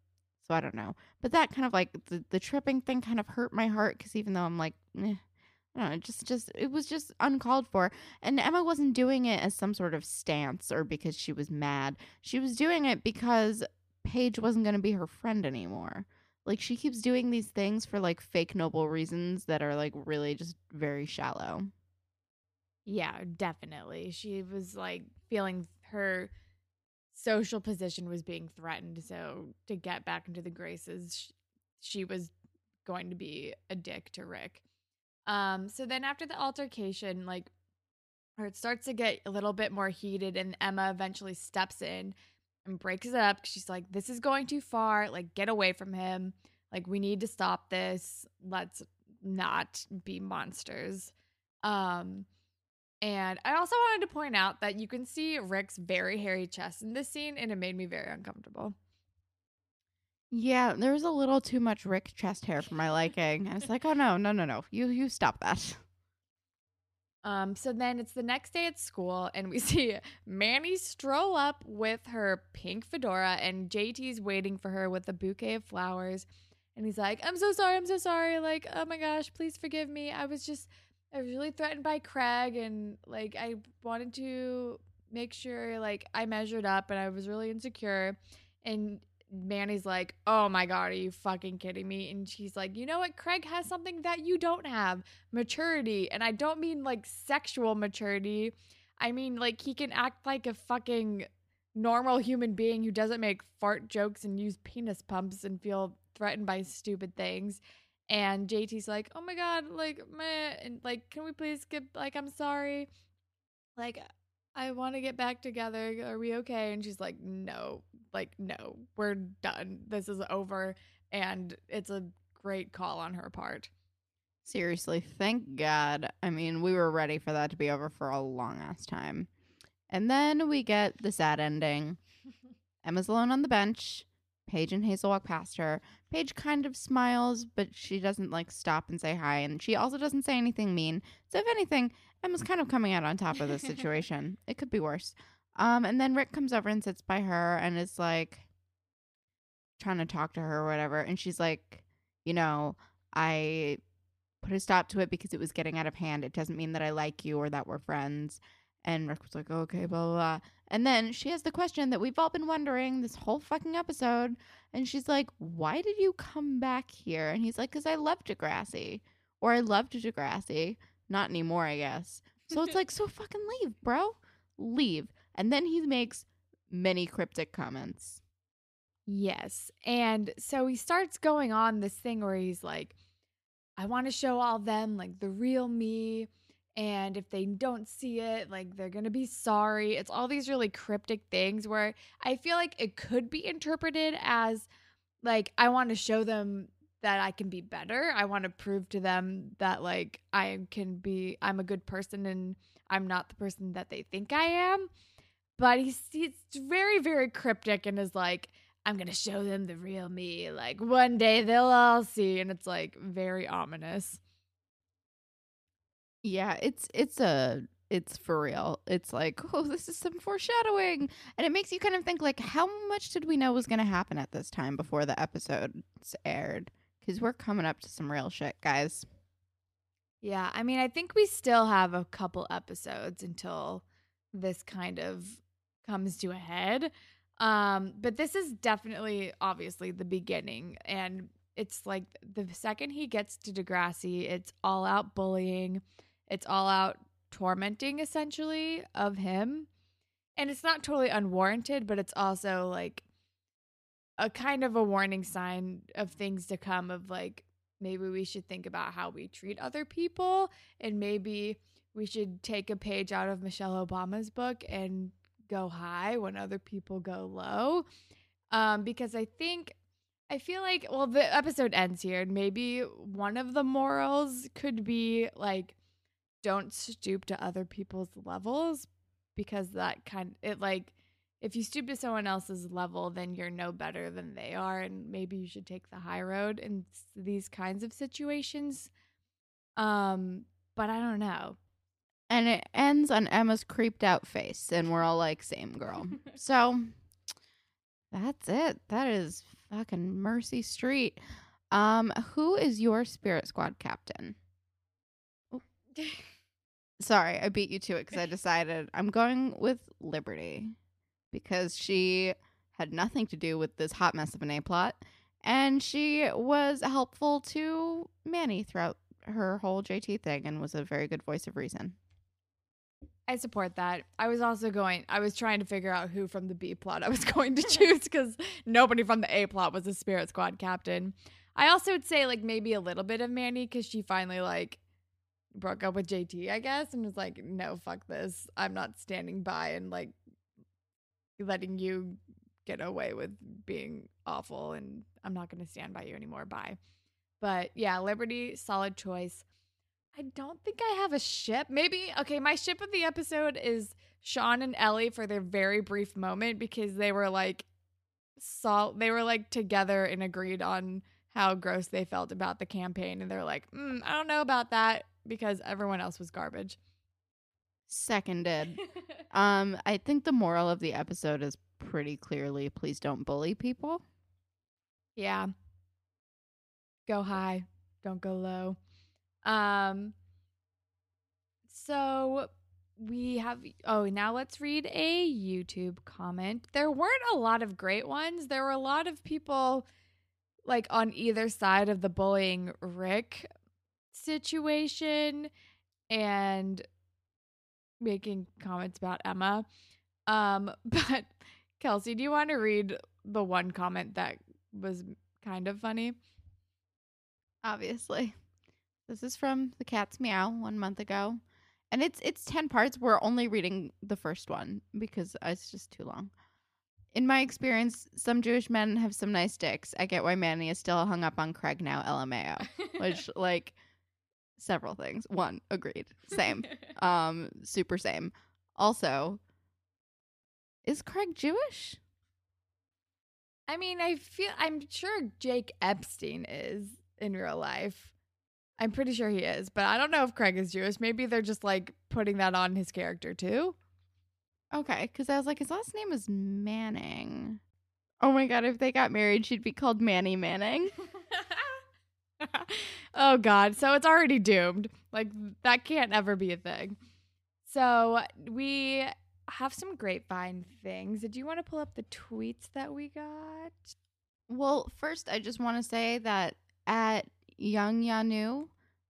so I don't know, but that kind of like the the tripping thing kind of hurt my heart because even though I'm like, eh, Know, just just it was just uncalled for, and Emma wasn't doing it as some sort of stance or because she was mad. She was doing it because Paige wasn't going to be her friend anymore. Like she keeps doing these things for like fake noble reasons that are like really just very shallow. Yeah, definitely. She was like feeling her social position was being threatened. So to get back into the graces, sh- she was going to be a dick to Rick. Um, so then after the altercation, like, or it starts to get a little bit more heated, and Emma eventually steps in and breaks it up. She's like, "This is going too far. Like, get away from him. Like, we need to stop this. Let's not be monsters." Um, and I also wanted to point out that you can see Rick's very hairy chest in this scene, and it made me very uncomfortable. Yeah, there was a little too much Rick chest hair for my liking. I was like, oh no, no, no, no. You you stop that. Um, so then it's the next day at school, and we see Manny stroll up with her pink fedora, and JT's waiting for her with a bouquet of flowers. And he's like, I'm so sorry, I'm so sorry. Like, oh my gosh, please forgive me. I was just, I was really threatened by Craig, and like, I wanted to make sure, like, I measured up, and I was really insecure. And Manny's like, oh my God, are you fucking kidding me? And she's like, you know what? Craig has something that you don't have maturity. And I don't mean like sexual maturity. I mean, like, he can act like a fucking normal human being who doesn't make fart jokes and use penis pumps and feel threatened by stupid things. And JT's like, oh my God, like, meh. And like, can we please get, like, I'm sorry. Like, I want to get back together. Are we okay? And she's like, no, like, no, we're done. This is over. And it's a great call on her part. Seriously, thank God. I mean, we were ready for that to be over for a long ass time. And then we get the sad ending. Emma's alone on the bench. Paige and Hazel walk past her. Paige kind of smiles, but she doesn't like stop and say hi. And she also doesn't say anything mean. So, if anything, Emma's kind of coming out on top of this situation. it could be worse. Um, and then Rick comes over and sits by her and is like trying to talk to her or whatever. And she's like, you know, I put a stop to it because it was getting out of hand. It doesn't mean that I like you or that we're friends. And Rick was like, okay, blah, blah, blah. And then she has the question that we've all been wondering this whole fucking episode. And she's like, why did you come back here? And he's like, because I love Degrassi. Or I loved Degrassi. Not anymore, I guess. So it's like, so fucking leave, bro. Leave. And then he makes many cryptic comments. Yes. And so he starts going on this thing where he's like, I want to show all them like the real me. And if they don't see it, like they're going to be sorry. It's all these really cryptic things where I feel like it could be interpreted as like, I want to show them that I can be better. I want to prove to them that like I can be I'm a good person and I'm not the person that they think I am. But he's he's very very cryptic and is like I'm going to show them the real me. Like one day they'll all see and it's like very ominous. Yeah, it's it's a it's for real. It's like, oh, this is some foreshadowing. And it makes you kind of think like how much did we know was going to happen at this time before the episodes aired? Because we're coming up to some real shit, guys. Yeah, I mean, I think we still have a couple episodes until this kind of comes to a head. Um, but this is definitely obviously the beginning and it's like the second he gets to Degrassi, it's all out bullying. It's all out tormenting essentially of him. And it's not totally unwarranted, but it's also like a kind of a warning sign of things to come of like maybe we should think about how we treat other people and maybe we should take a page out of Michelle Obama's book and go high when other people go low. Um, because I think I feel like well the episode ends here and maybe one of the morals could be like don't stoop to other people's levels because that kind it like if you stoop to someone else's level, then you're no better than they are. And maybe you should take the high road in these kinds of situations. Um, but I don't know. And it ends on Emma's creeped out face, and we're all like, same girl. so that's it. That is fucking Mercy Street. Um, who is your spirit squad captain? Sorry, I beat you to it because I decided I'm going with Liberty because she had nothing to do with this hot mess of an A plot, and she was helpful to Manny throughout her whole JT thing and was a very good voice of reason. I support that. I was also going, I was trying to figure out who from the B plot I was going to choose because nobody from the A plot was a Spirit Squad captain. I also would say, like, maybe a little bit of Manny because she finally, like, broke up with JT, I guess, and was like, no, fuck this. I'm not standing by and, like, letting you get away with being awful and I'm not going to stand by you anymore. Bye. But yeah, Liberty, solid choice. I don't think I have a ship. Maybe, okay, my ship of the episode is Sean and Ellie for their very brief moment because they were like, salt they were like together and agreed on how gross they felt about the campaign. And they're like, mm, I don't know about that because everyone else was garbage. Seconded. um, I think the moral of the episode is pretty clearly please don't bully people. yeah. Go high, don't go low. Um so we have oh now let's read a YouTube comment. There weren't a lot of great ones. There were a lot of people like on either side of the bullying Rick situation and making comments about Emma. Um but Kelsey, do you want to read the one comment that was kind of funny? Obviously. This is from the cat's meow one month ago. And it's it's ten parts. We're only reading the first one because it's just too long. In my experience, some Jewish men have some nice dicks. I get why Manny is still hung up on Craig now, LMAO. Which like several things. One, agreed. Same. um, super same. Also, is Craig Jewish? I mean, I feel I'm sure Jake Epstein is in real life. I'm pretty sure he is, but I don't know if Craig is Jewish. Maybe they're just like putting that on his character too. Okay, because I was like, his last name is Manning. Oh my god, if they got married, she'd be called Manny Manning. oh god, so it's already doomed. Like that can't ever be a thing. So, we have some grapevine things. Did you want to pull up the tweets that we got? Well, first, I just want to say that at Young Yanu,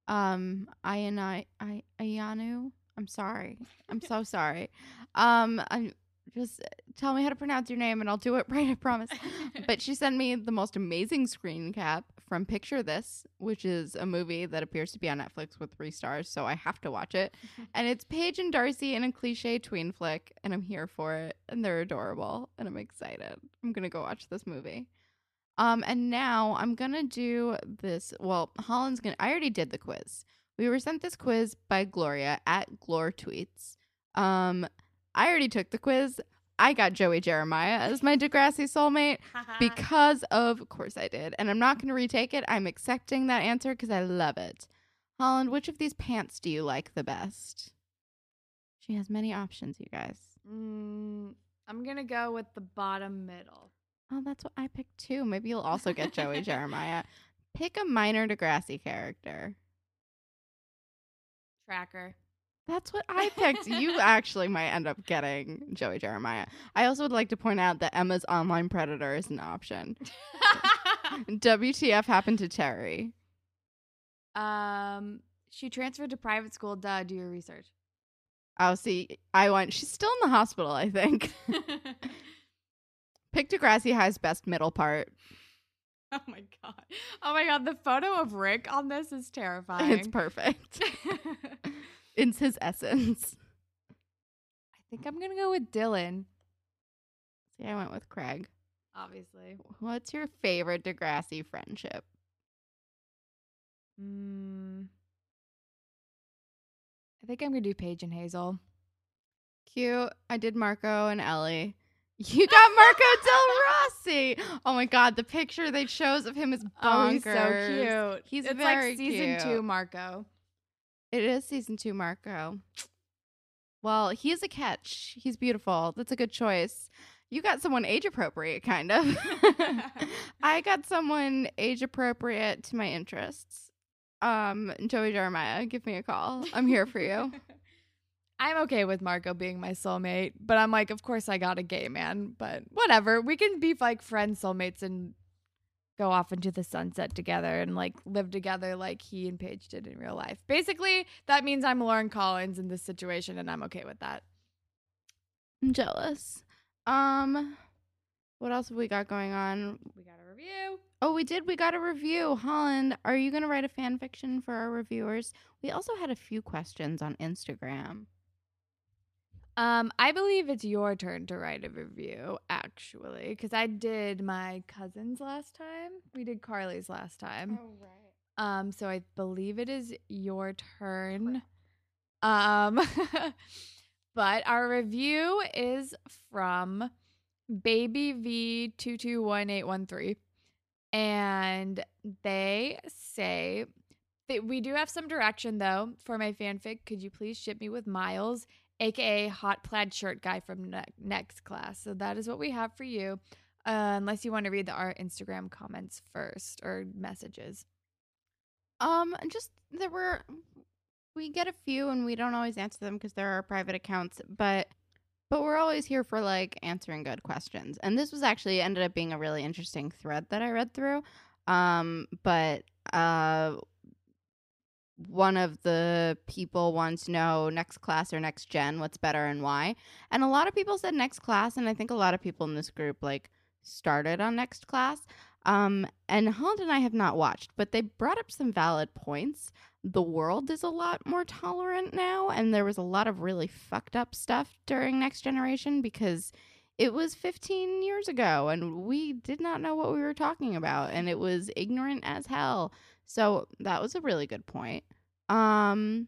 um, Ayana, I, Ayanu, I'm sorry. I'm so sorry. Um, I just tell me how to pronounce your name and I'll do it right, I promise. but she sent me the most amazing screen cap from Picture This, which is a movie that appears to be on Netflix with three stars, so I have to watch it. and it's Paige and Darcy in a cliche tween flick, and I'm here for it. And they're adorable, and I'm excited. I'm gonna go watch this movie. Um, and now I'm gonna do this. Well, Holland's gonna. I already did the quiz. We were sent this quiz by Gloria at Glor Tweets. Um, I already took the quiz. I got Joey Jeremiah as my Degrassi soulmate because of course I did. And I'm not going to retake it. I'm accepting that answer because I love it. Holland, which of these pants do you like the best? She has many options, you guys. Mm, I'm gonna go with the bottom middle. Oh, that's what I picked too. Maybe you'll also get Joey Jeremiah. Pick a minor Degrassi character. Tracker. That's what I picked. you actually might end up getting Joey Jeremiah. I also would like to point out that Emma's online predator is an option. WTF happened to Terri? um, she transferred to private school. Duh. Do your research. Oh, see, I went. She's still in the hospital, I think. Pick Degrassi High's best middle part. oh my god. Oh my god. The photo of Rick on this is terrifying. It's perfect. It's his essence. I think I'm gonna go with Dylan. See, I went with Craig. Obviously. What's your favorite Degrassi friendship? Mm. I think I'm gonna do Paige and Hazel. Cute. I did Marco and Ellie. You got Marco Del Rossi. Oh my god, the picture they chose of him is bonkers. Oh, he's so cute. He's it's very like season cute. two, Marco. It is season two, Marco. Well, he's a catch. He's beautiful. That's a good choice. You got someone age appropriate, kind of. I got someone age appropriate to my interests. Um, Joey Jeremiah, give me a call. I'm here for you. I'm okay with Marco being my soulmate, but I'm like, of course I got a gay man, but whatever. We can be like friends, soulmates, and go off into the sunset together and like live together like he and Paige did in real life. Basically, that means I'm Lauren Collins in this situation, and I'm okay with that. I'm jealous. Um, what else have we got going on? We got a review. Oh, we did. We got a review. Holland, are you going to write a fan fiction for our reviewers? We also had a few questions on Instagram. Um, I believe it's your turn to write a review, actually, because I did my cousin's last time. We did Carly's last time. Oh, right. Um, so I believe it is your turn. Um, but our review is from Baby V two two one eight one three, and they say that we do have some direction though for my fanfic. Could you please ship me with Miles, aka Hot Plaid Shirt Guy from ne- next class? So that is what we have for you. Uh, unless you want to read the, our Instagram comments first or messages. Um, just there were we get a few and we don't always answer them because they're our private accounts, but but we're always here for like answering good questions. And this was actually ended up being a really interesting thread that I read through. Um, but uh one of the people wants to know next class or next gen what's better and why. And a lot of people said next class and I think a lot of people in this group like started on next class. Um, and Holland and I have not watched, but they brought up some valid points. The world is a lot more tolerant now, and there was a lot of really fucked up stuff during Next Generation because it was 15 years ago and we did not know what we were talking about, and it was ignorant as hell. So that was a really good point. Um,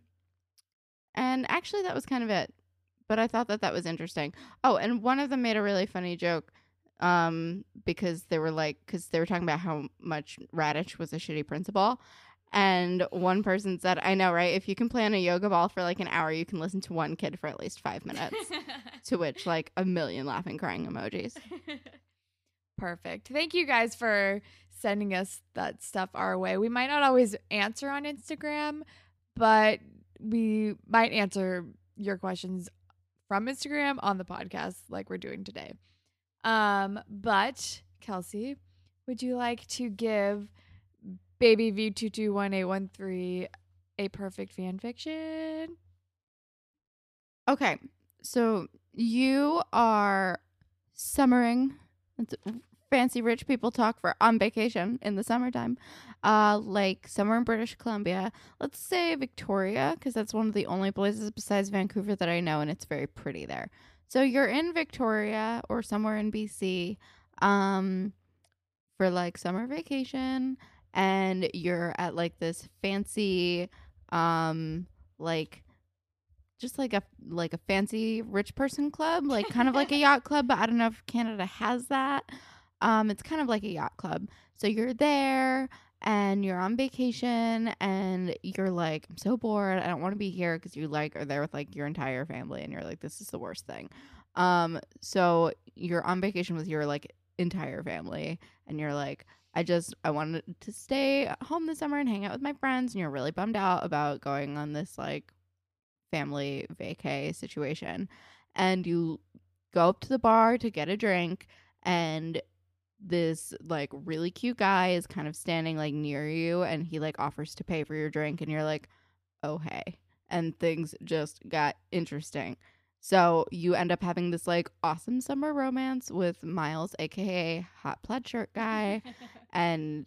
and actually, that was kind of it. But I thought that that was interesting. Oh, and one of them made a really funny joke um, because they were like, because they were talking about how much Raditch was a shitty principal. And one person said, I know, right? If you can play on a yoga ball for like an hour, you can listen to one kid for at least five minutes. to which, like, a million laughing, crying emojis. Perfect. Thank you guys for sending us that stuff our way. We might not always answer on Instagram, but we might answer your questions from Instagram on the podcast like we're doing today. Um, but Kelsey, would you like to give Baby V221813 a perfect fan fiction? Okay, so you are summering. Fancy rich people talk for on vacation in the summertime. Uh, like somewhere in British Columbia. Let's say Victoria, because that's one of the only places besides Vancouver that I know, and it's very pretty there. So you're in Victoria or somewhere in BC, um, for like summer vacation, and you're at like this fancy, um, like just like a like a fancy rich person club, like kind of like a yacht club, but I don't know if Canada has that. Um, it's kind of like a yacht club. So you're there and you're on vacation and you're like, I'm so bored. I don't want to be here because you like are there with like your entire family and you're like, this is the worst thing. Um, so you're on vacation with your like entire family and you're like, I just I wanted to stay home this summer and hang out with my friends and you're really bummed out about going on this like family vacay situation. And you go up to the bar to get a drink and this like really cute guy is kind of standing like near you and he like offers to pay for your drink and you're like oh hey and things just got interesting. So you end up having this like awesome summer romance with miles aka hot plaid shirt guy and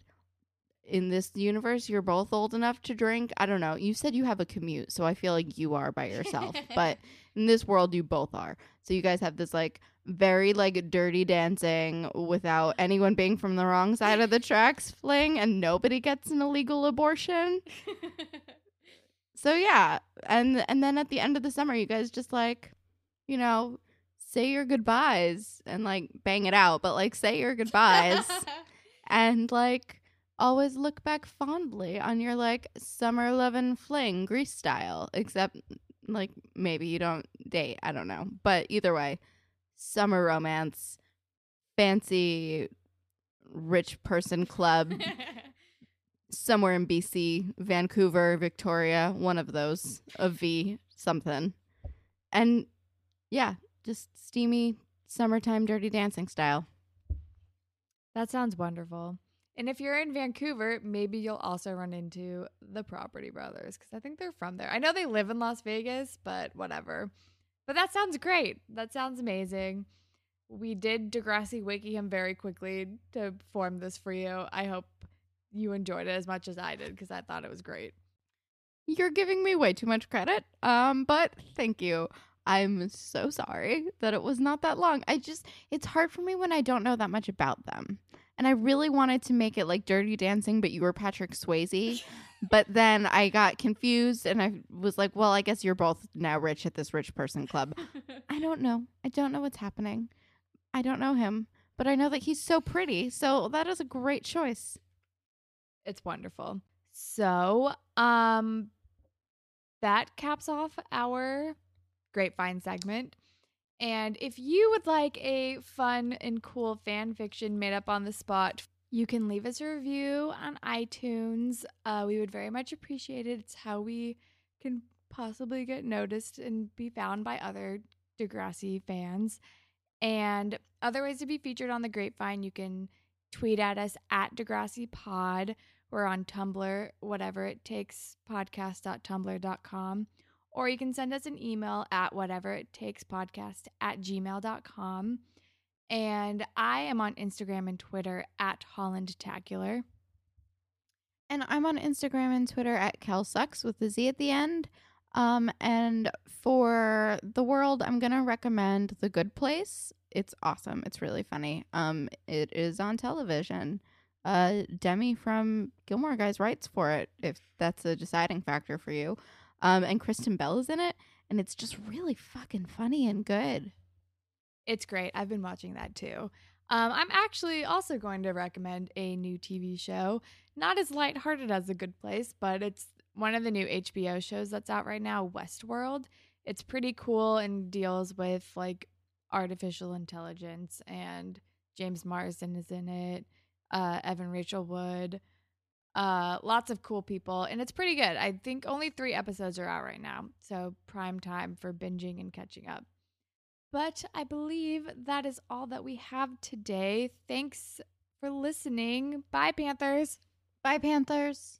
in this universe you're both old enough to drink i don't know. You said you have a commute so i feel like you are by yourself but in this world you both are. So you guys have this like very like dirty dancing without anyone being from the wrong side of the tracks fling and nobody gets an illegal abortion. So yeah and and then at the end of the summer you guys just like you know say your goodbyes and like bang it out but like say your goodbyes and like always look back fondly on your like summer love and fling, Grease style, except like maybe you don't date. I don't know. But either way, summer romance, fancy rich person club somewhere in BC, Vancouver, Victoria, one of those, a V something. And yeah, just steamy summertime dirty dancing style. That sounds wonderful. And if you're in Vancouver, maybe you'll also run into the Property Brothers because I think they're from there. I know they live in Las Vegas, but whatever. But that sounds great. That sounds amazing. We did Degrassi him very quickly to form this for you. I hope you enjoyed it as much as I did because I thought it was great. You're giving me way too much credit. Um, but thank you. I'm so sorry that it was not that long. I just it's hard for me when I don't know that much about them. And I really wanted to make it like Dirty Dancing, but you were Patrick Swayze. but then I got confused and I was like, well, I guess you're both now rich at this rich person club. I don't know. I don't know what's happening. I don't know him, but I know that he's so pretty. So that is a great choice. It's wonderful. So, um that caps off our grapevine segment. And if you would like a fun and cool fan fiction made up on the spot, you can leave us a review on iTunes. Uh, we would very much appreciate it. It's how we can possibly get noticed and be found by other Degrassi fans. And other ways to be featured on the grapevine, you can tweet at us at Degrassi Pod. We're on Tumblr, whatever it takes, podcast.tumblr.com or you can send us an email at whatever it takes podcast at gmail.com. And I am on Instagram and Twitter at Hollandtacular. And I'm on Instagram and Twitter at KelSucks with the Z at the end. Um, and for the world, I'm gonna recommend The Good Place. It's awesome. It's really funny. Um, it is on television. Uh, Demi from Gilmore Guys writes for it. If that's a deciding factor for you. Um, and Kristen Bell is in it, and it's just really fucking funny and good. It's great. I've been watching that too. Um, I'm actually also going to recommend a new TV show. Not as lighthearted as The Good Place, but it's one of the new HBO shows that's out right now, Westworld. It's pretty cool and deals with like artificial intelligence, and James Marsden is in it, uh, Evan Rachel Wood. Uh, lots of cool people, and it's pretty good. I think only three episodes are out right now, so prime time for binging and catching up. But I believe that is all that we have today. Thanks for listening. Bye, Panthers. Bye, Panthers.